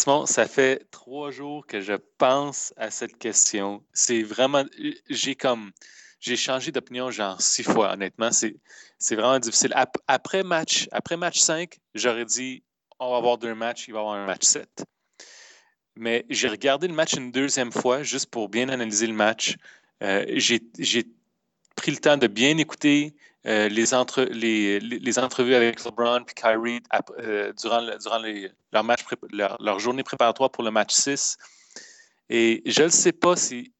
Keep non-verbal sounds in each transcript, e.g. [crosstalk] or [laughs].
Simon, ça fait trois jours que je pense à cette question. C'est vraiment. J'ai comme. J'ai changé d'opinion genre six fois, honnêtement. C'est, vraiment difficile. après match, après match 5, j'aurais dit on va avoir deux matchs, il va y avoir un match 7. Mais j'ai regardé le match une deuxième fois juste pour bien analyser le match. Euh, j'ai, pris le temps de bien écouter euh, les, entre, les, les, entrevues avec LeBron et Kyrie euh, durant, durant les, leur, match, leur, leur, journée préparatoire pour le match 6. Et je ne sais pas si.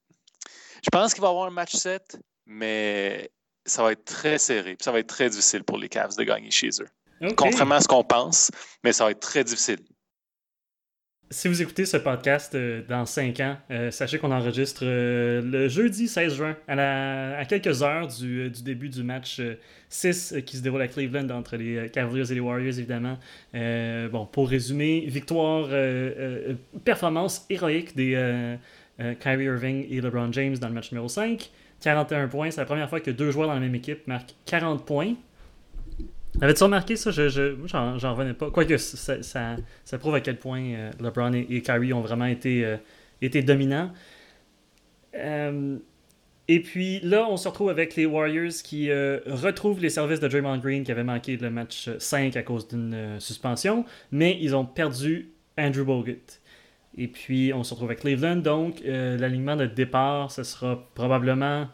Je pense qu'il va y avoir un match 7, mais ça va être très serré. Ça va être très difficile pour les Cavs de gagner chez eux. Contrairement à ce qu'on pense, mais ça va être très difficile. Si vous écoutez ce podcast euh, dans 5 ans, euh, sachez qu'on enregistre euh, le jeudi 16 juin, à, quelques heures du, début du match 6 qui se déroule à Cleveland entre les Cavaliers et les Warriors, évidemment. bon, pour résumer, victoire, performance héroïque des Kyrie Irving et LeBron James dans le match numéro 5. 41 points, c'est la première fois que deux joueurs dans la même équipe marquent 40 points. Avais-tu remarqué ça? Je, je, j'en, revenais pas. Quoique, ça, ça, prouve à quel point euh, LeBron et, Kyrie ont vraiment été, euh, dominants. Euh, et puis là, on se retrouve avec les Warriors qui retrouvent les services de Draymond Green qui avait manqué le match 5 à cause d'une suspension, mais ils ont perdu Andrew Bogut. Et puis, on se retrouve avec Cleveland. Donc, l'alignement de départ, ce sera probablement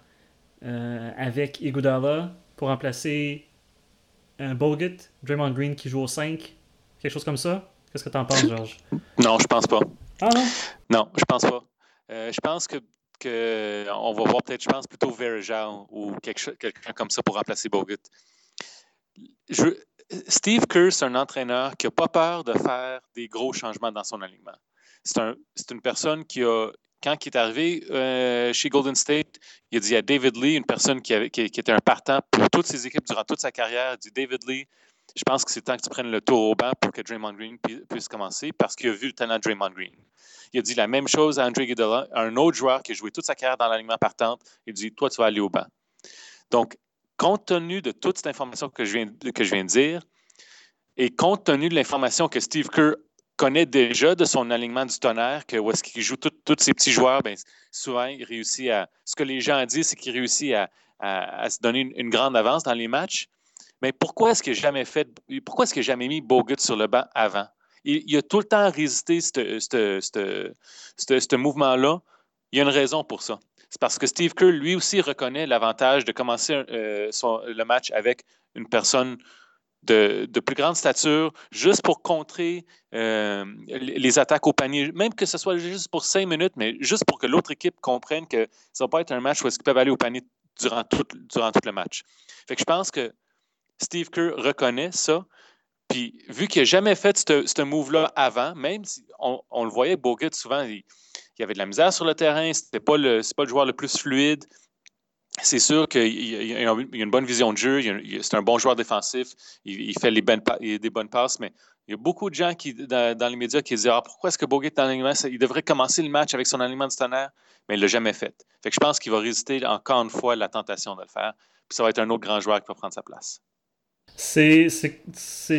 avec Iguodala pour remplacer un Bogut, Draymond Green qui joue au 5, quelque chose comme ça? Qu'est-ce que tu en penses, [laughs] Georges? Non, je pense pas. Ah non? Non, je pense pas. Euh, je pense que, que, on va voir peut-être, je pense plutôt Verjao ou quelqu'un comme ça pour remplacer Bogut. Steve Kerr, c'est un entraîneur qui n'a pas peur de faire des gros changements dans son alignement. C'est un, une personne qui a quand il est arrivé euh, chez Golden State, il a dit à David Lee, une personne qui, était un partant pour toutes ses équipes durant toute sa carrière, il dit David Lee, je pense que c'est temps que tu prennes le tour au banc pour que Draymond Green puisse commencer parce qu'il a vu le talent de Draymond Green. Il a dit la même chose à Andre Iguodala, un autre joueur qui a joué toute sa carrière dans l'alignement partante. Il dit Toi, tu vas aller au banc. Donc, compte tenu de toute cette information que je viens, que je viens de dire, et compte tenu de l'information que Steve Kerr connaît déjà de son alignement du tonnerre que où est-ce qu'il joue tous ces petits joueurs, bien, souvent il réussit à. Ce que les gens disent, c'est qu'il réussit à, se donner une, grande avance dans les matchs. Mais pourquoi est-ce qu'il n'a jamais fait. Pourquoi est-ce qu'il n'a jamais mis Bogut sur le banc avant? Il, a tout le temps résisté ce mouvement-là. Il y a une raison pour ça. C'est parce que Steve Kerr, lui aussi, reconnaît l'avantage de commencer euh, le match avec une personne de, plus grande stature, juste pour contrer euh, les attaques au panier, même que ce soit juste pour cinq minutes, mais juste pour que l'autre équipe comprenne que ça ne va pas être un match où ils peuvent aller au panier durant tout, le match. Fait que je pense que Steve Kerr reconnaît ça. Puis, vu qu'il n'a jamais fait ce move-là avant, même si on, le voyait, Bogut, souvent, il, y avait de la misère sur le terrain, ce n'était pas, pas le joueur le plus fluide c'est sûr qu'il a une bonne vision de jeu, c'est un bon joueur défensif, il, fait des bonnes passes, mais il y a beaucoup de gens qui, dans, les médias qui disent ah, pourquoi est-ce que Bogut est en alignement? Il devrait commencer le match avec son alignement du tonnerre, mais il ne l'a jamais fait. je pense qu'il va résister encore une fois à la tentation de le faire, puis ça va être un autre grand joueur qui va prendre sa place. C'est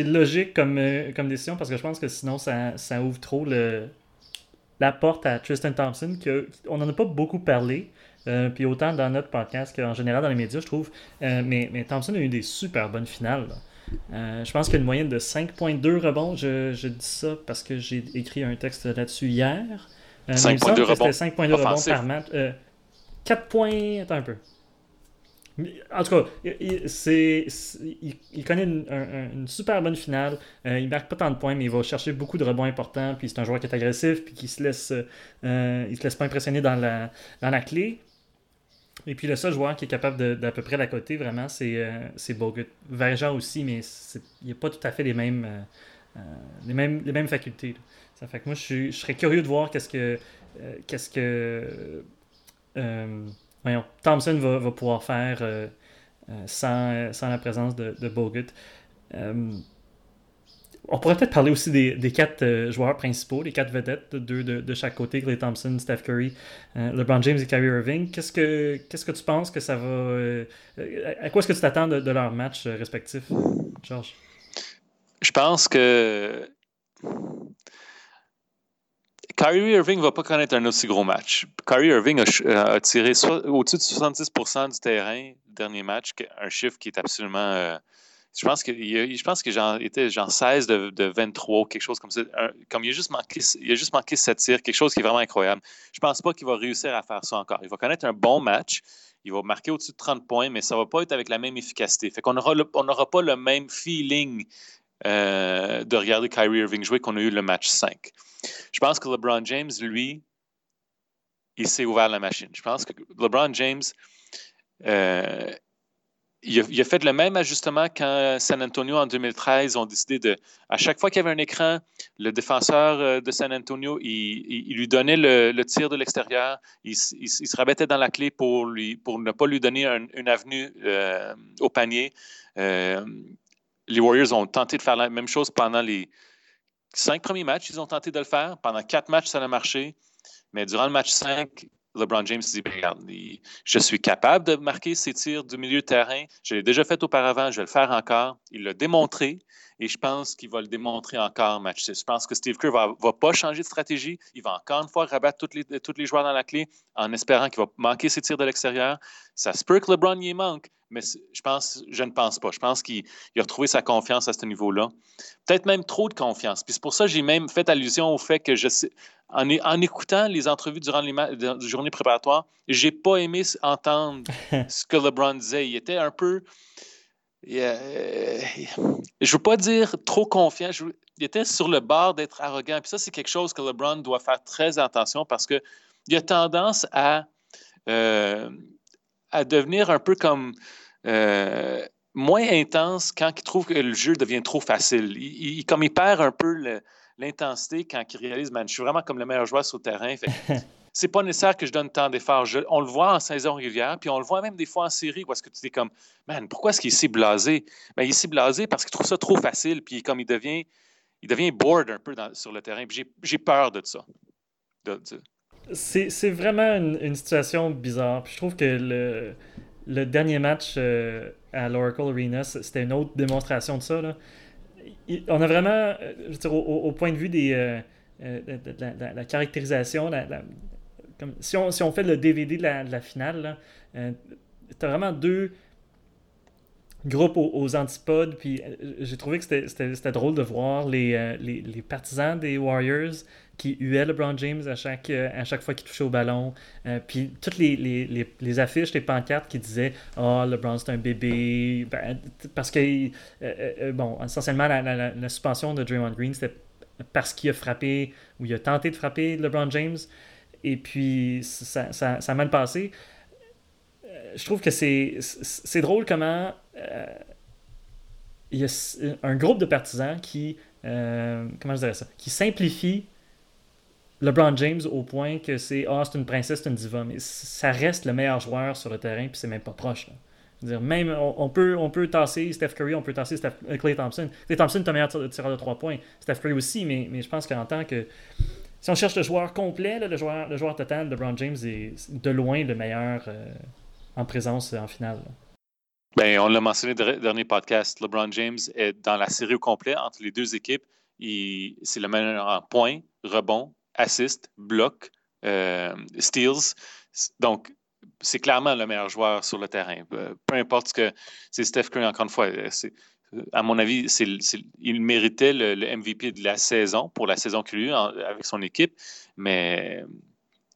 logique comme, euh, comme décision parce que je pense que sinon ça, ouvre trop la porte à Tristan Thompson, que, on n'en a pas beaucoup parlé. Euh, puis autant dans notre podcast qu'en général dans les médias, je trouve. Euh, mais, mais, Thompson a eu des super bonnes finales. Euh, je pense qu'il y a une moyenne de 5.2 rebonds. Je, je, dis ça parce que j'ai écrit un texte là-dessus hier. 5.2 rebonds. 5.2 rebonds par match. 4 points. Attends un peu. En tout cas, il, c'est, il, connaît une, super bonne finale. Euh, il marque pas tant de points, mais il va chercher beaucoup de rebonds importants. Puis c'est un joueur qui est agressif, puis qui se laisse, il se laisse pas impressionner dans la, dans la clé. Et puis le seul joueur qui est capable d'à peu près la côté, vraiment, c'est euh, Bogut. Vergent aussi, mais il n'a pas tout à fait les mêmes, euh, euh, les mêmes, les mêmes facultés. Ça fait que moi, je, serais curieux de voir qu'est-ce que, qu'est-ce que voyons, Thompson va, pouvoir faire sans, sans, la présence de, de Bogut. On pourrait peut-être parler aussi des, quatre euh, joueurs principaux, les quatre vedettes, deux de, chaque côté, Clay Thompson, Steph Curry, euh, LeBron James et Kyrie Irving. Qu'est-ce que, que tu penses que ça va... Euh, à quoi est-ce que tu t'attends de, de leurs matchs respectifs, Georges? Je pense que Kyrie Irving ne va pas connaître un aussi gros match. Kyrie Irving a, tiré au-dessus de 70% du terrain le dernier match, un chiffre qui est absolument. Je pense que je pense que j'en était genre 16 de, de, 23, quelque chose comme ça. comme il a juste manqué, il a juste manqué 7 tirs, quelque chose qui est vraiment incroyable. Je pense pas qu'il va réussir à faire ça encore. Il va connaître un bon match. Il va marquer au-dessus de 30 points, mais ça ne va pas être avec la même efficacité. Fait qu'on n'aura pas le même feeling euh, de regarder Kyrie Irving jouer qu'on a eu le match 5. Je pense que LeBron James, lui, il s'est ouvert la machine. Je pense que LeBron James, euh, il, a, fait le même ajustement quand San Antonio en 2013 ont décidé de. À chaque fois qu'il y avait un écran, le défenseur euh, de San Antonio, il, lui donnait le, tir de l'extérieur. Il, se rabattait dans la clé pour, ne pas lui donner une avenue euh, au panier. Euh, les Warriors ont tenté de faire la même chose pendant les cinq premiers matchs. Ils ont tenté de le faire. Pendant quatre matchs, ça a marché. Mais durant le match 5, LeBron James dit ben, regarde, je suis capable de marquer ces tirs du milieu de terrain. Je l'ai déjà fait auparavant, je vais le faire encore. Il l'a démontré et je pense qu'il va le démontrer encore match 6. Je pense que Steve Kerr ne va, pas changer de stratégie. Il va encore une fois rabattre tous les, les joueurs dans la clé en espérant qu'il va manquer ses tirs de l'extérieur. Ça se peut que LeBron y manque, mais je pense, je ne pense pas. Je pense qu'il a retrouvé sa confiance à ce niveau-là. Peut-être même trop de confiance. Puis c'est pour ça que j'ai même fait allusion au fait que je sais, en, en écoutant les entrevues durant les journées préparatoires, j'ai pas aimé entendre [laughs] ce que LeBron disait. Il était un peu. Euh, je veux pas dire trop confiant. il était sur le bord d'être arrogant. Puis ça, c'est quelque chose que LeBron doit faire très attention parce qu'il a tendance à. Euh, à devenir un peu comme euh, moins intense quand il trouve que le jeu devient trop facile. Il, comme il perd un peu l'intensité quand il réalise, man, je suis vraiment comme le meilleur joueur sur le terrain. [laughs] c'est pas nécessaire que je donne tant d'efforts. On le voit en saison régulière, puis on le voit même des fois en série où est-ce que tu dis comme, man, pourquoi est-ce qu'il est si blasé? Ben, il est si blasé parce qu'il trouve ça trop facile, puis comme il devient, il devient bored un peu sur le terrain. J'ai peur de ça. C'est vraiment une, situation bizarre. Je trouve que le, dernier match euh, à l'Oracle Arena, c'était une autre démonstration de ça. Là. On a vraiment, euh, au, point de vue des, euh, de, la, caractérisation, si, on, si on fait le DVD de la, finale, tu as vraiment deux groupes aux, antipodes. Puis j'ai trouvé que c'était drôle de voir les, les, les, partisans des Warriors qui huait LeBron James à chaque, euh, à chaque fois qu'il touchait au ballon. Euh, puis toutes les, les, les, affiches, les pancartes qui disaient Ah, oh, LeBron c'est un bébé. Ben, parce que, euh, bon, essentiellement, la, la, suspension de Draymond Green, c'était parce qu'il a frappé ou il a tenté de frapper LeBron James. Et puis, ça, ça, ça a mal passé. Je trouve que c'est drôle comment il y a un groupe de partisans qui, comment je dirais ça, qui simplifie LeBron James au point que c'est ah, c'est une princesse, c'est une diva, mais ça reste le meilleur joueur sur le terrain, puis c'est même pas proche. Dire, même on, peut, on peut tasser Steph Curry, on peut tasser Steph, euh, Clay Thompson. Clay Thompson est un meilleur tireur de 3 points. Steph Curry aussi, mais, mais je pense qu'en tant que. Si on cherche le joueur complet, le, joueur, le joueur total, LeBron James est de loin le meilleur euh, en présence en finale. Ben, on l'a mentionné dans le dernier podcast. LeBron James est dans la série au complet entre les deux équipes. C'est le meilleur en points, rebonds, assist, bloc, euh, steals. Donc, c'est clairement le meilleur joueur sur le terrain. Euh, peu importe ce que c'est Steph Curry, encore une fois, euh, à mon avis, il méritait le, MVP de la saison pour la saison qu'il a eu avec son équipe, mais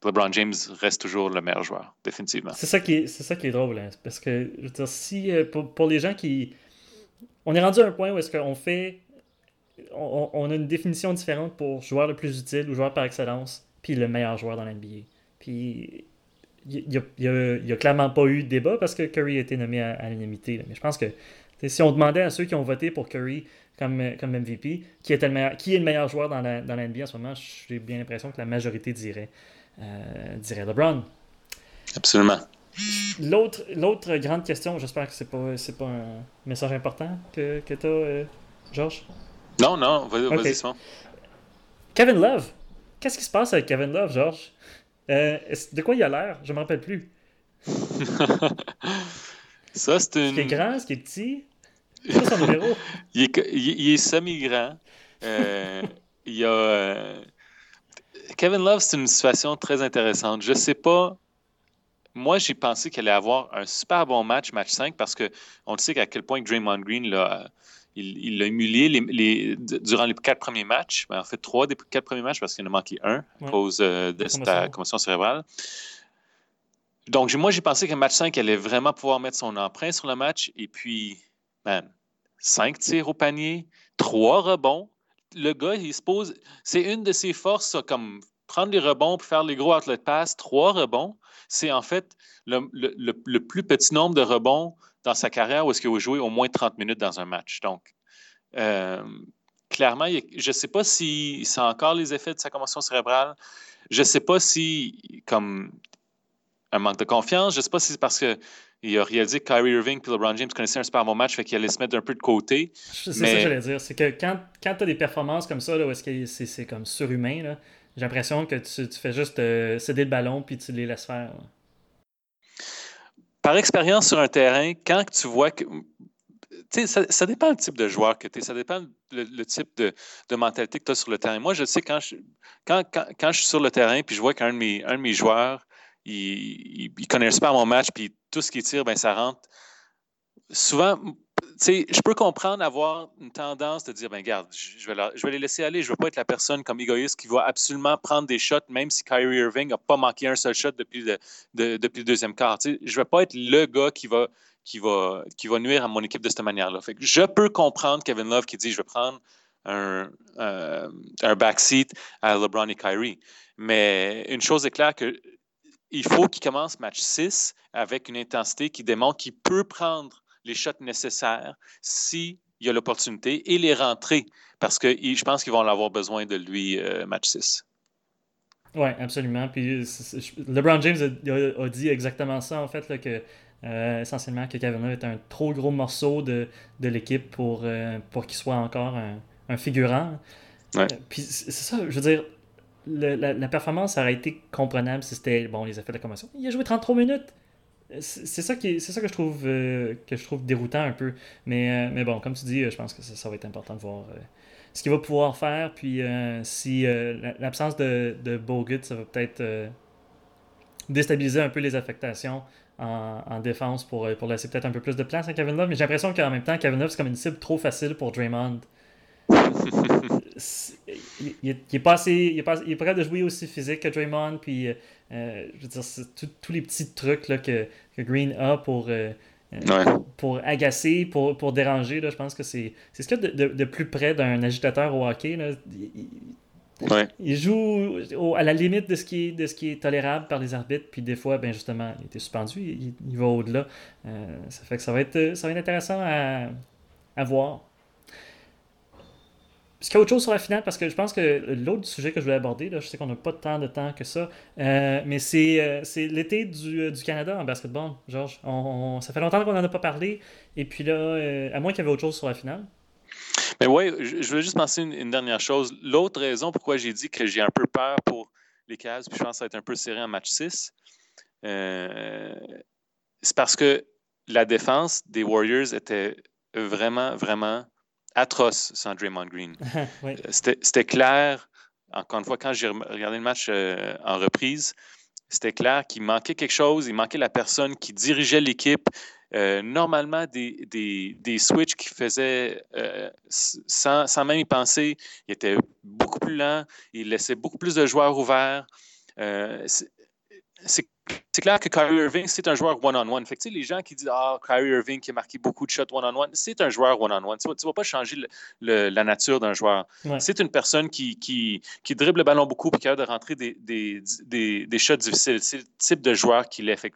LeBron James reste toujours le meilleur joueur, définitivement. C'est ça qui est, ça qui est drôle, hein, parce que si pour, pour, les gens qui, on est rendu à un point où est-ce qu'on fait on, a une définition différente pour joueur le plus utile ou joueur par excellence, puis le meilleur joueur dans l'NBA. Puis il n'y a, clairement pas eu de débat parce que Curry a été nommé à, l'unanimité. Mais je pense que si on demandait à ceux qui ont voté pour Curry comme, comme MVP, qui, est le qui est le meilleur joueur dans la, dans NBA en ce moment, j'ai bien l'impression que la majorité dirait, euh, dirait LeBron. Absolument. L'autre grande question, j'espère que c'est pas, pas un message important que, que tu as, euh, Georges? Non, non, vas-y, okay. Kevin Love. Qu'est-ce qui se passe avec Kevin Love, Georges? Euh, de quoi il a l'air? Je ne me rappelle plus. [laughs] ça, c'est une... Ce qui est grand, ce qui est petit. C'est son numéro. [laughs] il est, il, est semi-grand. Euh, il a... Kevin Love, c'est une situation très intéressante. Je ne sais pas. Moi, j'ai pensé qu'elle allait avoir un super bon match, match 5, parce qu'on sait qu'à quel point Draymond Green l'a il l'a humilié les, durant les quatre premiers matchs. Ben, en fait, trois des quatre premiers matchs parce qu'il en a manqué un à cause euh, de sa commotion cérébrale. Donc, moi, j'ai pensé qu'un match 5 allait vraiment pouvoir mettre son empreinte sur le match. Et puis, man, cinq tirs au panier, trois rebonds. Le gars, il se pose. C'est une de ses forces, comme prendre les rebonds pour faire les gros outlet pass. Trois rebonds. C'est en fait le, plus petit nombre de rebonds dans sa carrière où est-ce qu'il a joué au moins 30 minutes dans un match. Donc, euh, clairement, je ne sais pas si c'est encore les effets de sa commotion cérébrale. Je ne sais pas si, comme un manque de confiance, je ne sais pas si c'est parce qu'il a réalisé que Kyrie Irving et LeBron James connaissaient un super bon match, fait qu'il allait se mettre un peu de côté. C'est ça que j'allais dire. C'est que quand, quand tu as des performances comme ça, là, où est-ce que c'est, comme surhumain, j'ai l'impression que tu, fais juste euh, céder le ballon puis tu les laisses faire par expérience sur un terrain, quand tu vois que. Ça, ça dépend du type de joueur que tu es, ça dépend le, type de, mentalité que tu as sur le terrain. Moi, je sais quand je, quand, quand, je suis sur le terrain puis je vois qu'un de mes, un de mes joueurs, il, il, connaît super mon match puis tout ce qu'il tire, ben, ça rentre. Souvent, je peux comprendre avoir une tendance de dire, ben garde, je vais, les laisser aller. Je ne veux pas être la personne comme égoïste qui va absolument prendre des shots, même si Kyrie Irving n'a pas manqué un seul shot depuis le, deuxième quart. je ne vais pas être le gars qui va, nuire à mon équipe de cette manière-là. je peux comprendre Kevin Love qui dit, je vais prendre un, euh, un backseat à LeBron et Kyrie. Mais une chose est claire que il faut qu'il commence match 6 avec une intensité qui démontre qu'il peut prendre les shots nécessaires s'il y a l'opportunité et les rentrer parce que je pense qu'ils vont avoir besoin de lui euh, match 6. Oui, absolument. Puis LeBron James a, dit exactement ça, en fait, que euh, essentiellement que Love est un trop gros morceau de, de l'équipe pour, euh, pour qu'il soit encore un, figurant. puis c'est ça, je veux dire, la, performance aurait été comprenable si c'était bon les effets de la commotion. Il a joué 33 minutes. C'est ça qui c'est ça que je trouve euh, que je trouve déroutant un peu. Mais, euh, mais bon comme tu dis je pense que ça, va être important de voir euh, ce qu'il va pouvoir faire. Puis si l'absence de, de Bogut ça va peut-être déstabiliser un peu les affectations en, défense pour, pour laisser peut-être un peu plus de place à Kevin Love mais j'ai l'impression qu'en même temps Kevin Love c'est comme une cible trop facile pour Draymond [laughs] il, est pas assez, il est, pas, il est prêt de jouer aussi physique que Draymond puis je veux dire tous les petits trucs là, que que Green a pour, euh, euh, pour agacer, pour, pour déranger. Là, je pense que c'est ce qu'il y a de, de, plus près d'un agitateur au hockey. Là. Il, joue à la limite de ce, qui est, de ce qui est tolérable par les arbitres, puis des fois, ben justement, il était suspendu, il, va au-delà. Euh, ça fait que ça va être, ça va être intéressant à, à voir. Est-ce qu'il y a autre chose sur la finale? Parce que je pense que l'autre sujet que je voulais aborder, là, je sais qu'on n'a pas tant de temps que ça, euh, mais c'est, euh, l'été du, euh, du, Canada en basketball, Georges. Ça fait longtemps qu'on n'en a pas parlé. Et puis là, à moins qu'il y avait autre chose sur la finale. Mais oui, je, voulais juste penser une, dernière chose. L'autre raison pourquoi j'ai dit que j'ai un peu peur pour les Cavs, puis je pense que ça va être un peu serré en match 6, c'est parce que la défense des Warriors était vraiment, vraiment atroce sans Draymond Green. [laughs] Euh, c'était clair, encore une fois, quand j'ai regardé le match euh, en reprise, c'était clair qu'il manquait quelque chose, il manquait la personne qui dirigeait l'équipe. Euh, normalement, des, des, des, switches qu'il faisait sans, sans, même y penser, il était beaucoup plus lent, il laissait beaucoup plus de joueurs ouverts. C'est clair que Kyrie Irving, c'est un joueur one-on-one. Fait les gens qui disent Ah, Kyrie Irving qui a marqué beaucoup de shots one-on-one, c'est un joueur one-on-one. Tu ne vas, pas changer la nature d'un joueur. C'est une personne qui, qui, qui, dribble le ballon beaucoup et qui a de rentrer des, des, des, des shots difficiles. C'est le type de joueur qu'il est. Fait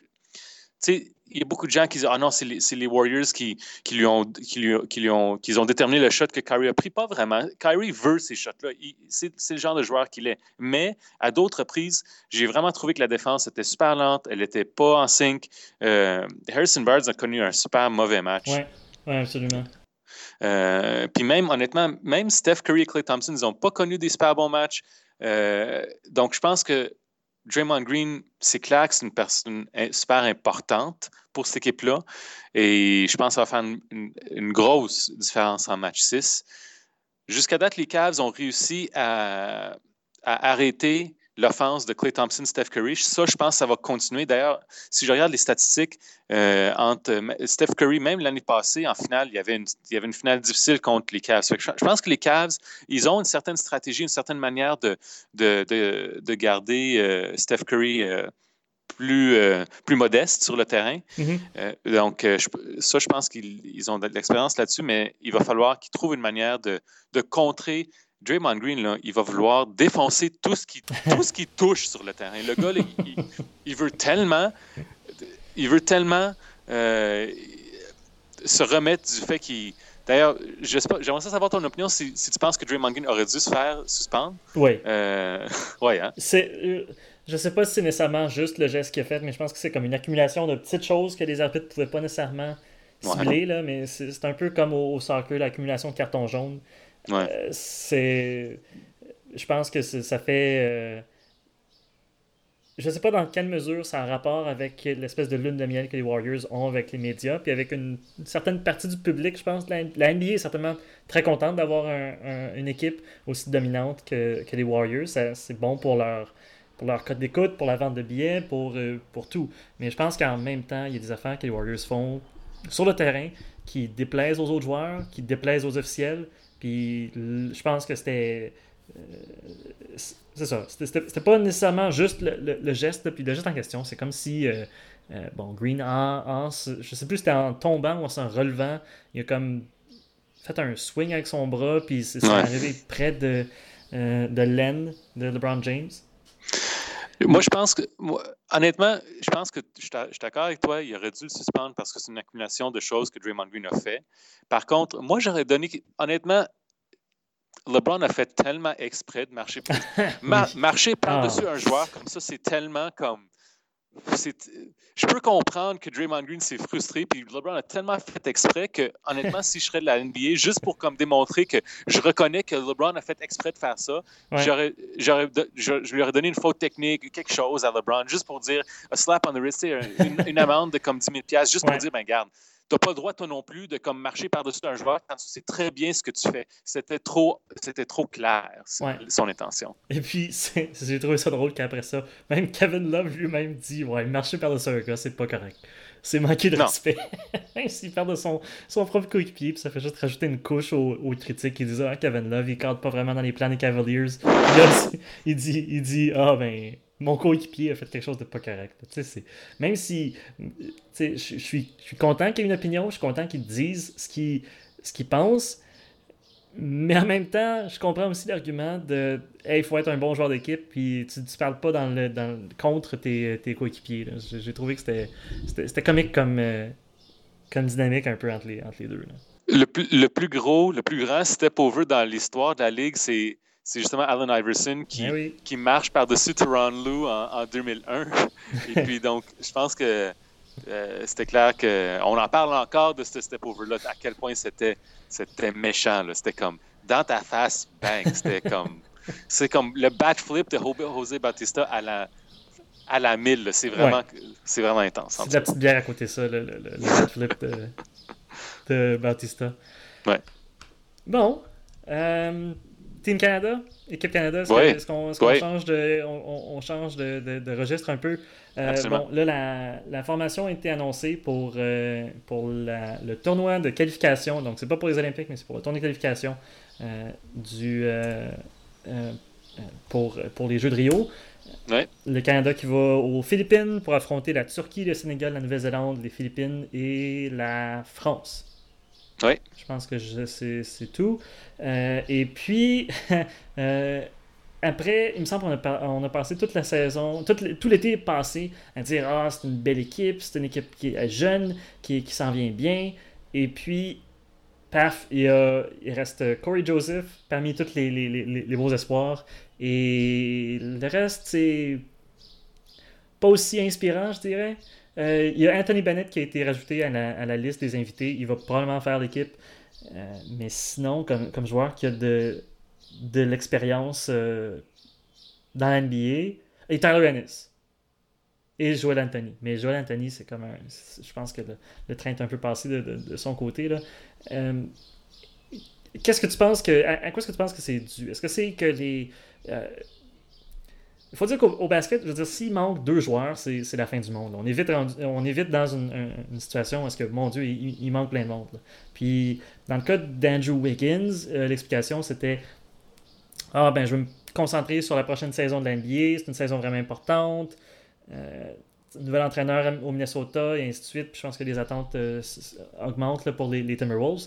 il y a beaucoup de gens qui disent Ah non, c'est les, les, Warriors qui, qui, lui ont, qui, lui, qui, lui ont, qui ont déterminé le shot que Kyrie a pris. Pas vraiment. Kyrie veut ces shots-là. C'est le genre de joueur qu'il est. Mais à d'autres reprises, j'ai vraiment trouvé que la défense était super lente. Elle n'était pas en sync. Euh, Harrison Barnes a connu un super mauvais match. Oui, ouais, absolument. Euh, puis même, honnêtement, même Steph Curry et Clay Thompson, ils n'ont pas connu des super bons matchs. Euh, donc, je pense que Draymond Green, c'est clair que c'est une personne super importante pour cette équipe-là. Et je pense que ça va faire une, grosse différence en match 6. Jusqu'à date, les Cavs ont réussi à, arrêter l'offense de Clay Thompson, Steph Curry. Ça, je pense que ça va continuer. D'ailleurs, si je regarde les statistiques euh, entre Steph Curry, même l'année passée, en finale, il y, avait une, il y avait une finale difficile contre les Cavs. Je pense que les Cavs, ils ont une certaine stratégie, une certaine manière de, de, de, garder euh, Steph Curry. Euh, plus, plus modeste sur le terrain. Mm-hmm. donc, ça, je pense qu'ils ont de l'expérience là-dessus, mais il va falloir qu'ils trouvent une manière de, de contrer Draymond Green, là, il va vouloir défoncer tout ce qui, [laughs] tout ce qui touche sur le terrain. Le gars, il, veut tellement, il veut tellement euh, se remettre du fait qu'il. D'ailleurs, j'aimerais savoir ton opinion si, tu penses que Draymond Green aurait dû se faire suspendre. Oui. Euh, [laughs] ouais, hein? C'est. Euh, je sais pas si c'est nécessairement juste le geste qu'il a fait, mais je pense que c'est comme une accumulation de petites choses que les arbitres ne pouvaient pas nécessairement cibler, là, mais c'est un peu comme au, au soccer, l'accumulation de cartons jaunes. Euh. Je pense que ça fait. Euh, je sais pas dans quelle mesure ça a rapport avec l'espèce de lune de miel que les Warriors ont avec les médias, puis avec une, certaine partie du public, je pense. La, la NBA est certainement très contente d'avoir une équipe aussi dominante que, les Warriors. C'est bon pour leur, pour leur code d'écoute, pour la vente de billets, pour, euh, pour tout. Mais je pense qu'en même temps, il y a des affaires que les Warriors font sur le terrain qui déplaisent aux autres joueurs, qui déplaisent aux officiels, puis je pense que c'était. Euh, c'est ça. C'était pas nécessairement juste le, geste, puis le geste en question. C'est comme si. Euh, euh, bon, Green, en, je sais plus si c'était en tombant ou en s'en relevant, il a comme fait un swing avec son bras, puis c'est arrivé près de, de l'aine de LeBron James. Moi, je pense que, honnêtement, je pense que je suis d'accord avec toi, il aurait dû le suspendre parce que c'est une accumulation de choses que Draymond Green a fait. Par contre, moi, j'aurais donné, honnêtement, LeBron a fait tellement exprès de marcher, [laughs] marcher par-dessus ah. un joueur comme ça, c'est tellement comme je peux comprendre que Draymond Green s'est frustré, puis LeBron a tellement fait exprès que, honnêtement, [laughs] si je serais de la NBA, juste pour comme démontrer que je reconnais que LeBron a fait exprès de faire ça, j'aurais, je, lui aurais donné une faute technique, quelque chose à LeBron, juste pour dire a slap on the wrist, une, amende de comme 10 000 juste pour dire, ben garde, n'as pas le droit, toi non plus, de comme marcher par-dessus un joueur quand tu sais très bien ce que tu fais. C'était trop, c'était trop clair, son intention. Et puis, [laughs] j'ai trouvé ça drôle qu'après ça, même Kevin Love lui-même dit Ouais, marcher par-dessus un gars, c'est pas correct. C'est manquer de respect. [laughs] même s'il perd de son, son propre coéquipier, puis ça fait juste rajouter une couche aux, critiques qui disent Ah, Kevin Love, il cadre pas vraiment dans les plans des Cavaliers. il dit, il dit Ah, ben mon coéquipier a fait quelque chose de pas correct. Même si je suis content qu'il ait une opinion, je suis content qu'il dise ce qu'il ce pense, mais en même temps, je comprends aussi l'argument de il faut être un bon joueur d'équipe, puis tu ne parles pas dans le, dans, contre tes, tes coéquipiers. J'ai trouvé que c'était comique comme, euh, comme dynamique un peu entre les, entre les deux. Le, plus, le plus gros, le plus grand step over dans l'histoire de la Ligue, c'est c'est justement Allen Iverson qui, eh qui marche par-dessus Teron Lou en, 2001. [laughs] Et puis, donc, je pense que euh, c'était clair qu'on en parle encore de ce step-over-là, à quel point c'était, c'était méchant. C'était comme dans ta face, bang. C'était [laughs] comme. C'est comme le flip de José Batista à la, à la mille. C'est vraiment, c'est vraiment intense. C'est la petite bière à côté ça, le, le, le flip de, [laughs] de Batista. Ouais. Bon. Euh, Team Canada, équipe Canada, est-ce qu'on change, de, on, change de, registre un peu? Euh, bon, là, la, formation a été annoncée pour, euh, pour le tournoi de qualification. Donc, c'est pas pour les Olympiques, mais c'est pour le tournoi de qualification euh, du, pour, pour les Jeux de Rio. Le Canada qui va aux Philippines pour affronter la Turquie, le Sénégal, la Nouvelle-Zélande, les Philippines et la France. Je pense que c'est tout. Euh, et puis, [laughs] euh, après, il me semble qu'on a, passé toute la saison, tout, l'été passé à dire Ah, c'est une belle équipe, c'est une équipe qui est jeune, qui, s'en vient bien. Et puis, paf, il, reste Corey Joseph parmi tous les, beaux espoirs. Et le reste, c'est pas aussi inspirant, je dirais. Euh, il y a Anthony Bennett qui a été rajouté à la, liste des invités. Il va probablement faire l'équipe. Euh, mais sinon, comme, joueur qui a de, l'expérience euh, dans l'NBA, et Tyler Ennis. Et Joel Anthony. Mais Joel Anthony, c'est comme un. Je pense que le, train est un peu passé de, son côté. Là. Qu'est-ce que tu penses que. À, quoi est-ce que tu penses que c'est dû? Est-ce que c'est que les il faut dire qu'au basket, je veux dire, s'il manque deux joueurs, c'est la fin du monde. On est vite, on dans une, situation où que, mon Dieu, il, manque plein de monde. Puis, dans le cas d'Andrew Wiggins, euh, l'explication c'était Ah, ben, je veux me concentrer sur la prochaine saison de l'NBA, c'est une saison vraiment importante. Euh, nouvel entraîneur au Minnesota et ainsi de suite. Puis je pense que les attentes euh, augmentent pour les, les Timberwolves.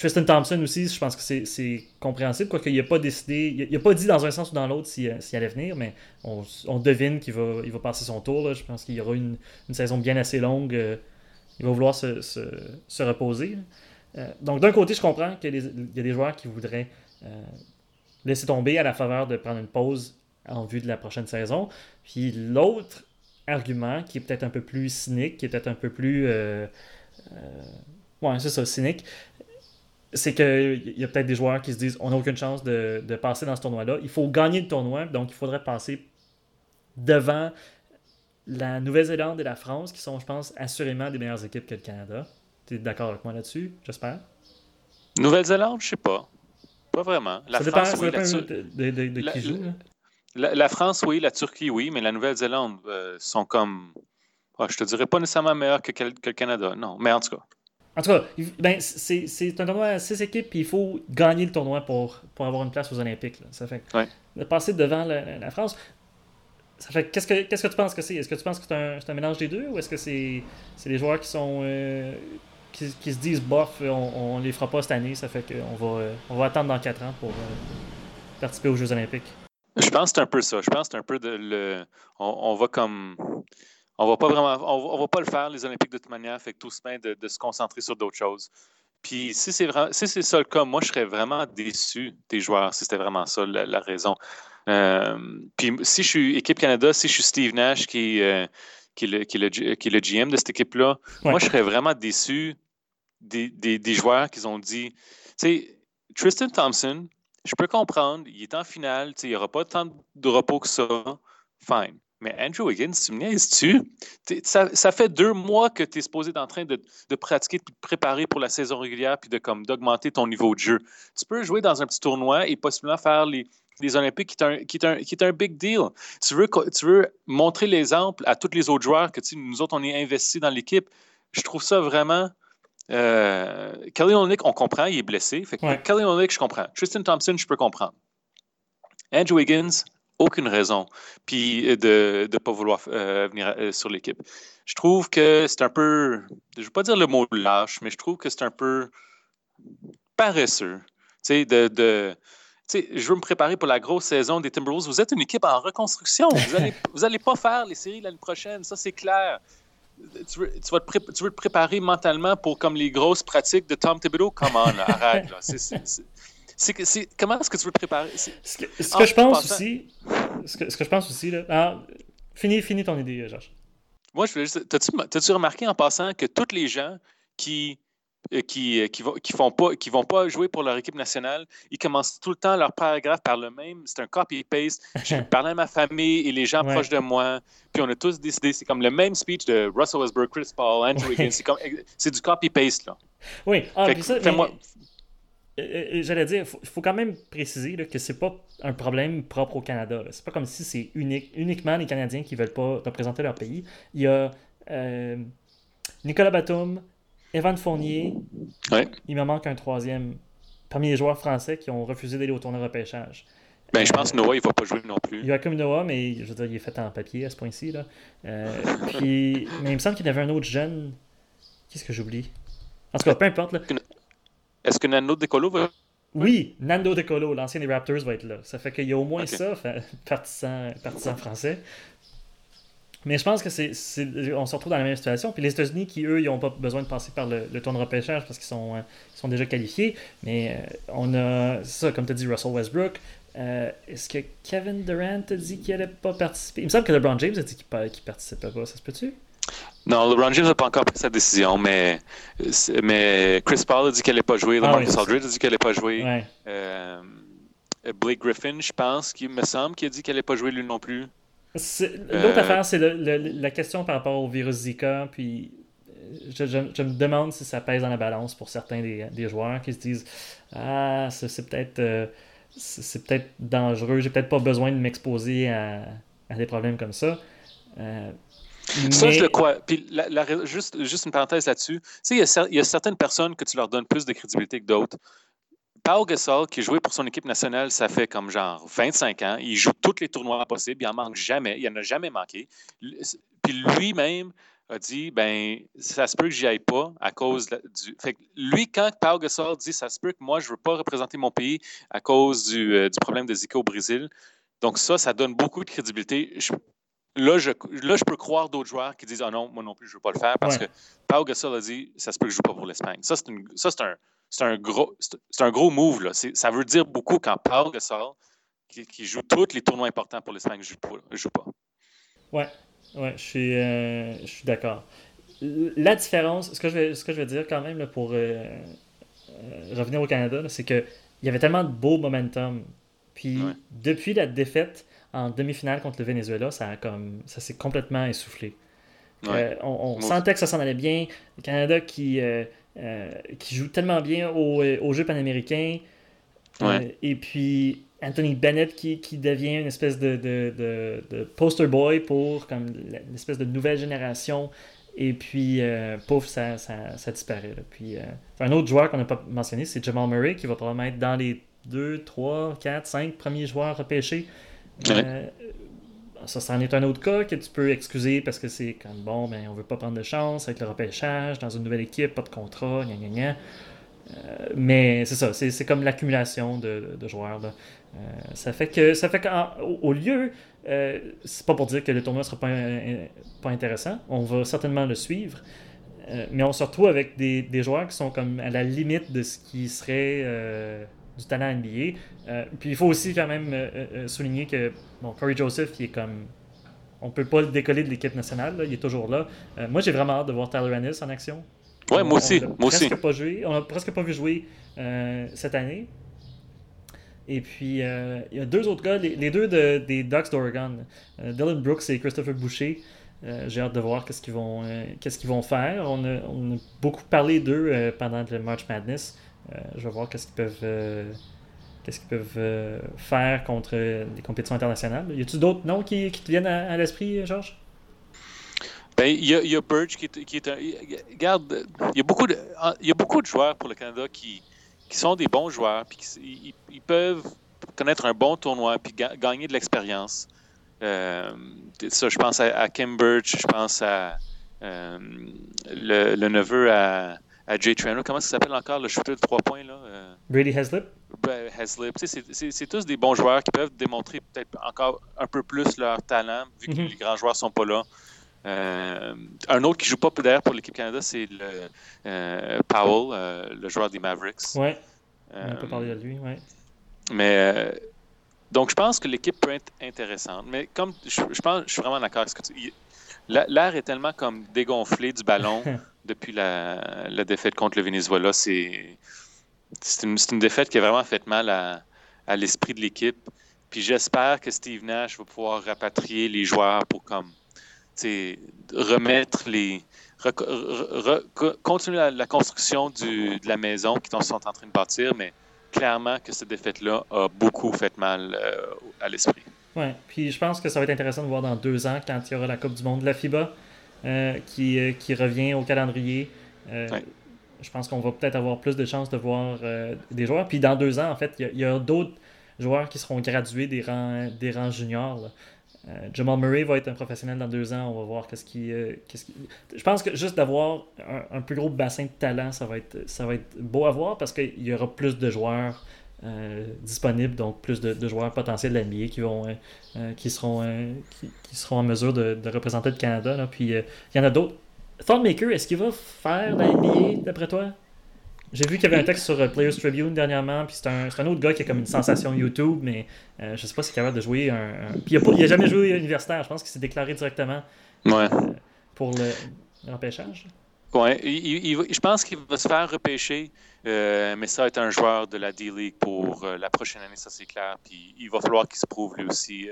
Tristan Thompson aussi, je pense que c'est compréhensible, quoique il n'a pas décidé, il n'a pas dit dans un sens ou dans l'autre s'il allait venir, mais on, devine qu'il va, passer son tour. Je pense qu'il y aura une, saison bien assez longue. Euh, il va vouloir se, reposer. Euh, donc d'un côté, je comprends qu'il y, a des joueurs qui voudraient euh, laisser tomber à la faveur de prendre une pause en vue de la prochaine saison. Puis l'autre argument, qui est peut-être un peu plus cynique, qui est peut-être un peu plus... ouais, c'est ça, cynique, c'est qu'il y a peut-être des joueurs qui se disent on n'a aucune chance de, passer dans ce tournoi-là. Il faut gagner le tournoi, donc il faudrait passer devant la Nouvelle-Zélande et la France, qui sont, je pense, assurément des meilleures équipes que le Canada. Tu es d'accord avec moi là-dessus, j'espère? Nouvelle-Zélande, je sais pas. Pas vraiment. La ça France, oui, de, qui joue. La, France, oui. La Turquie, oui. Mais la Nouvelle-Zélande euh, sont comme. Ah, je te dirais pas nécessairement meilleurs que, que, le Canada. Non. Mais en tout cas. En tout cas, ben, c'est un tournoi à 6 équipes, puis il faut gagner le tournoi pour, pour avoir une place aux Olympiques. Ça fait de passer devant la, France. Ça fait qu'est-ce que qu'est-ce que tu penses que c'est? Est-ce que tu penses que c'est un, un, mélange des deux ou est-ce que c'est les joueurs qui sont euh, qui, se disent bof, on, on les fera pas cette année, ça fait qu'on va on va attendre dans 4 ans pour euh, participer aux Jeux Olympiques? Je pense que c'est un peu ça. Je pense que c'est un peu de le on va comme on va pas vraiment, on, va pas le faire, les Olympiques, de toute manière. Fait que tout se met de, se concentrer sur d'autres choses. Puis si c'est si c'est ça le cas, moi, je serais vraiment déçu des joueurs si c'était vraiment ça la, raison. Euh, puis si je suis équipe Canada, si je suis Steve Nash qui, euh, qui, est, le, qui, le, GM de cette équipe-là, moi, je serais vraiment déçu des, des, joueurs qui ont dit, tu sais, Tristan Thompson, je peux comprendre, il est en finale, il n'y aura pas tant de repos que ça, fine. Mais Andrew Wiggins, tu me niaises-tu? Ça, fait deux mois que tu es supposé être en train de, pratiquer, de préparer pour la saison régulière, puis de comme d'augmenter ton niveau de jeu. Tu peux jouer dans un petit tournoi et possiblement faire les, Olympiques, qui est, un, qui, est un, qui est un big deal. Tu veux, tu veux montrer l'exemple à tous les autres joueurs que nous autres, on est investis dans l'équipe. Je trouve ça vraiment. Euh, Kelly Olynyk, on comprend, il est blessé. Fait Kelly Olynyk, je comprends. Tristan Thompson, je peux comprendre. Andrew Wiggins, aucune raison puis euh, de ne pas vouloir euh, venir euh, sur l'équipe. Je trouve que c'est un peu, je ne veux pas dire le mot lâche, mais je trouve que c'est un peu paresseux. Tu sais, de, de je veux me préparer pour la grosse saison des Timberwolves. Vous êtes une équipe en reconstruction. Vous n'allez [laughs] vous allez pas faire les séries l'année prochaine. Ça, c'est clair. Tu veux, tu, te tu veux te préparer mentalement pour comme les grosses pratiques de Tom Thibodeau? Comment, arrête. Là c'est comment est-ce que tu veux préparer? Ce que, ce que je pense aussi, ce que, ce que, je pense aussi là, ah, finis, finis ton idée, Georges. Moi, je voulais juste, t'as-tu remarqué en passant que tous les gens qui euh, qui, euh, qui, vont, qui, font pas, qui vont pas jouer pour leur équipe nationale, ils commencent tout le temps leur paragraphe par le même. C'est un copy-paste. Je [laughs] parlais à ma famille et les gens proches de moi. Puis on a tous décidé, c'est comme le même speech de Russell Westbrook, Chris Paul, Andrew Wiggins. c'est du copy-paste, là. Oui, ah, ça, euh, j'allais dire, il faut, quand même préciser là, que c'est pas un problème propre au Canada. C'est pas comme si c'est unique, uniquement les Canadiens qui veulent pas représenter leur pays. Il y a euh, Nicolas Batum, Evan Fournier. Il me manque un troisième. Parmi les joueurs français qui ont refusé d'aller au tournoi repêchage. Ben, je pense que Noah, il va pas jouer non plus. Il va comme Noah, mais je veux dire, il est fait en papier à ce point-ci. puis, mais il me semble qu'il y avait un autre jeune. Qu'est-ce que j'oublie? En tout cas, peu importe. Là. Est-ce que Nando De Colo va. Oui, Nando De Colo, l'ancien des Raptors, va être là. Ça fait qu'il y a au moins ça, [laughs] partisan, partisan français. Mais je pense que c'est, on se retrouve dans la même situation. Puis les États-Unis, qui eux, ils n'ont pas besoin de passer par le, le tournoi de repêchage parce qu'ils sont, euh, sont déjà qualifiés. Mais euh, on a, ça, comme tu as dit, Russell Westbrook. Euh, est-ce que Kevin Durant a dit qu'il n'allait pas participer? Il me semble que LeBron James a dit qu'il ne participait pas. Ça se peut-tu? Non, LeBron James n'a pas encore pris sa décision, mais, mais Chris Paul a dit qu'elle n'allait pas jouer. Ah, Marcus Aldridge a dit qu'elle n'allait pas jouer. Euh, Blake Griffin, je pense, qui me semble, qui a dit qu'elle n'allait pas jouer lui non plus. L'autre euh, affaire, c'est la question par rapport au virus Zika. Puis je, me demande si ça pèse dans la balance pour certains des, joueurs qui se disent Ah, c'est peut-être. Euh, c'est peut-être dangereux. J'ai peut-être pas besoin de m'exposer à, des problèmes comme ça. Ça, je le crois. Puis, juste, juste une parenthèse là-dessus. Tu sais, il y, a certaines personnes que tu leur donnes plus de crédibilité que d'autres. Pau Gasol, qui joué pour son équipe nationale, ça fait comme genre 25 ans. Il joue tous les tournois possibles. Il en manque jamais. Il n'en a jamais manqué. Puis lui-même a dit ben ça se peut que j'y aille pas à cause du. Fait que lui, quand Pau Gasol dit ça se peut que moi, je ne veux pas représenter mon pays à cause du, euh, du problème de Zika au Brésil. Donc, ça, ça donne beaucoup de crédibilité. Là, je, là, je peux croire d'autres joueurs qui disent Ah non, moi non plus, je ne veux pas le faire parce que Pau Gasol a dit ça se peut que je ne joue pas pour l'Espagne. Ça, c'est un un gros, un gros move. Là. Ça veut dire beaucoup quand Paul Gasol, qui, qui, joue tous les tournois importants pour l'Espagne, ne joue, joue, pas. Ouais, ouais je suis, euh, je suis d'accord. La différence, ce que je vais, ce que je vais dire quand même là, pour euh, euh, revenir au Canada, c'est qu'il y avait tellement de beau momentum. Puis depuis la défaite en demi-finale contre le Venezuela, ça, comme, ça s'est complètement essoufflé. on, sentait que ça s'en allait bien. Le Canada qui, euh, qui joue tellement bien au, euh, au jeu panaméricain. Euh, et puis Anthony Bennett qui, qui, devient une espèce de, de, de, poster boy pour comme l'espèce de nouvelle génération. Et puis, pouf, ça, ça, ça disparaît. Puis, un autre joueur qu'on n'a pas mentionné, c'est Jamal Murray, qui va probablement être dans les 2, 3, 4, 5 premiers joueurs repêchés. Ça, c'en est un autre cas que tu peux excuser parce que c'est comme bon, ben, on veut pas prendre de chance avec le repêchage, dans une nouvelle équipe, pas de contrat, gna gna gna. Euh, mais c'est ça, c'est comme l'accumulation de, joueurs. Euh, ça fait que ça fait qu'au lieu, euh, c'est pas pour dire que le tournoi sera pas, pas intéressant, on va certainement le suivre, mais on se retrouve avec des, des, joueurs qui sont comme à la limite de ce qui serait du talent NBA. Euh, puis il faut aussi quand même euh, euh, souligner que bon, Corey Joseph, il est comme. On peut pas le décoller de l'équipe nationale, il est toujours là. moi, j'ai vraiment hâte de voir Tyler Ennis en action. Ouais, moi aussi. moi aussi. Pas joué, on a presque pas vu jouer cette année. Et puis, il y a deux autres gars, les, deux des Ducks d'Oregon, Dylan Brooks et Christopher Boucher. J'ai hâte de voir qu'est-ce qu'ils vont, qu'est-ce qu'ils vont faire. On a, on a beaucoup parlé d'eux pendant le March Madness. Euh, je vais voir qu'est-ce qu'ils peuvent, euh, qu'est-ce qu'ils peuvent euh, faire contre les compétitions internationales. Y a-t-il d'autres noms qui, qui, te viennent à, l'esprit, Georges? Ben, il y, a, y a Birch qui est, qui est un. Regarde, il y, a beaucoup de, y a beaucoup de joueurs pour le Canada qui, qui sont des bons joueurs, puis ils, peuvent connaître un bon tournoi, puis gagner de l'expérience. ça, je pense à, Kim Birch, je pense à le, neveu à, à Jay Trainer. Comment ça s'appelle encore le shooter de trois points? Là? Euh? Brady Heslip? Ben, Heslip. C'est tous des bons joueurs qui peuvent démontrer peut-être encore un peu plus leur talent, vu que mhm. les grands joueurs ne sont pas là. Euh, un autre qui joue pas d'ailleurs pour l'équipe Canada, c'est le euh, Powell, le joueur des Mavericks. Oui, on peut parler de lui, oui. Mais donc je pense que l'équipe peut être intéressante. Mais comme je, pense, je suis vraiment d'accord avec ce que tu L'air est tellement comme dégonflé du ballon [laughs] depuis la, défaite contre le Venezuela. C'est une, une, défaite qui a vraiment fait mal à, l'esprit de l'équipe. Puis j'espère que Steve Nash va pouvoir rapatrier les joueurs pour comme remettre les. continuer la, construction de la maison qu'ils sont en train de bâtir, mais clairement que cette défaite-là a beaucoup fait mal euh, à l'esprit. Oui, puis je pense que ça va être intéressant de voir dans deux ans, quand il y aura la Coupe du Monde de la FIBA qui, euh, qui, revient au calendrier. Euh, je pense qu'on va peut-être avoir plus de chances de voir des joueurs. Puis dans deux ans, en fait, il y a, d'autres joueurs qui seront gradués des rangs, des rangs juniors. Jamal Murray va être un professionnel dans deux ans. On va voir qu'est-ce qui, qu'est-ce qui... Je pense que juste d'avoir un, un, plus gros bassin de talent, ça va être, ça va être beau à voir parce qu'il y aura plus de joueurs euh, disponibles, donc plus de, joueurs potentiels de l'NBA qui vont euh, euh, qui seront qui, seront en mesure de, représenter le Canada. Puis il y en a d'autres. Thornmaker, est-ce qu'il va faire la NBA d'après toi? J'ai vu qu'il y avait un texte sur Players Tribune dernièrement, puis c'est un, un, autre gars qui a comme une sensation YouTube, mais je sais pas s'il est capable de jouer un. Puis il n'a jamais joué universitaire, je pense qu'il s'est déclaré directement pour le Oui, je pense qu'il va se faire repêcher, euh, mais ça va être un joueur de la D-League pour euh, la prochaine année, ça c'est clair. Puis il va falloir qu'il se prouve lui aussi.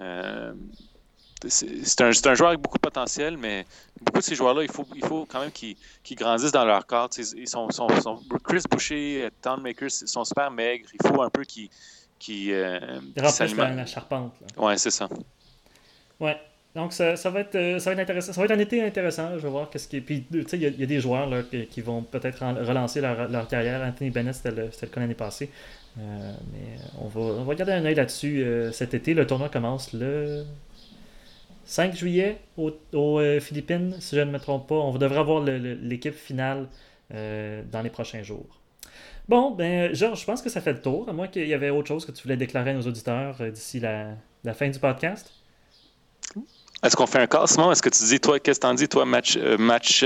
Euh, c'est un, un, joueur avec beaucoup de potentiel, mais beaucoup de ces joueurs-là, il faut, il faut quand même qu'ils grandissent dans leur corps. Ils sont, sont, Chris Boucher, Town Makers sont super maigres. Il faut un peu qu'ils. Qui, euh, la, charpente. Oui, c'est ça. Ouais. Donc, ça, va être, euh, ça va être intéressant. Ça va être un été intéressant. Je vais voir qu'est-ce qui. Puis, tu sais, il y, a des joueurs qui, vont peut-être relancer leur, carrière. Anthony Bennett, c'était le, le, cas l'année passée. Euh, mais on va, on va garder un œil là-dessus cet été. Le tournoi commence le 5 juillet aux, euh, Philippines, si je ne me trompe pas. On devrait avoir l'équipe finale euh, dans les prochains jours. Bon, ben, Georges, je pense que ça fait le tour. À moins qu'il y avait autre chose que tu voulais déclarer à nos auditeurs euh, d'ici la, fin du podcast. Est-ce qu'on fait un classement? Est-ce que tu dis, toi, qu'est-ce que tu en dis, toi, match, match,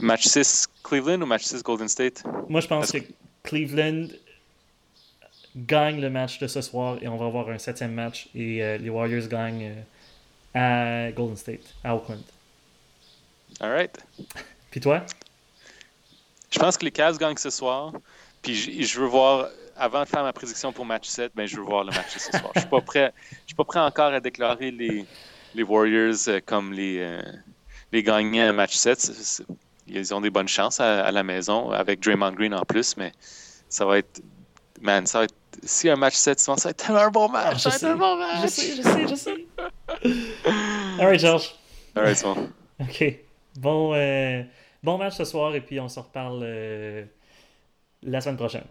match 6 Cleveland ou match 6 Golden State? Moi, je pense que... Cleveland gagne le match de ce soir et on va avoir un septième match et les Warriors gagnent à Golden State, à Oakland. All right. Puis toi? Je pense que les Cavs gagnent ce soir. Puis je, veux voir, avant de faire ma prédiction pour match 7, ben, je veux voir le match ce soir. Je ne suis, pas prêt, suis pas prêt encore à déclarer les, les Warriors euh, comme les, euh, les gagnants à match 7. Ils ont des bonnes chances à, la maison avec Draymond Green en plus, mais ça va être. Man, ça va être si un match 7 ça va être tellement un bon match. Ah, ça va être un bon match. Je sais, je sais, je sais. [laughs] Alright, George. Alright, c'est bon. [laughs] OK. Bon, euh, bon match ce soir et puis on se reparle euh, la semaine prochaine.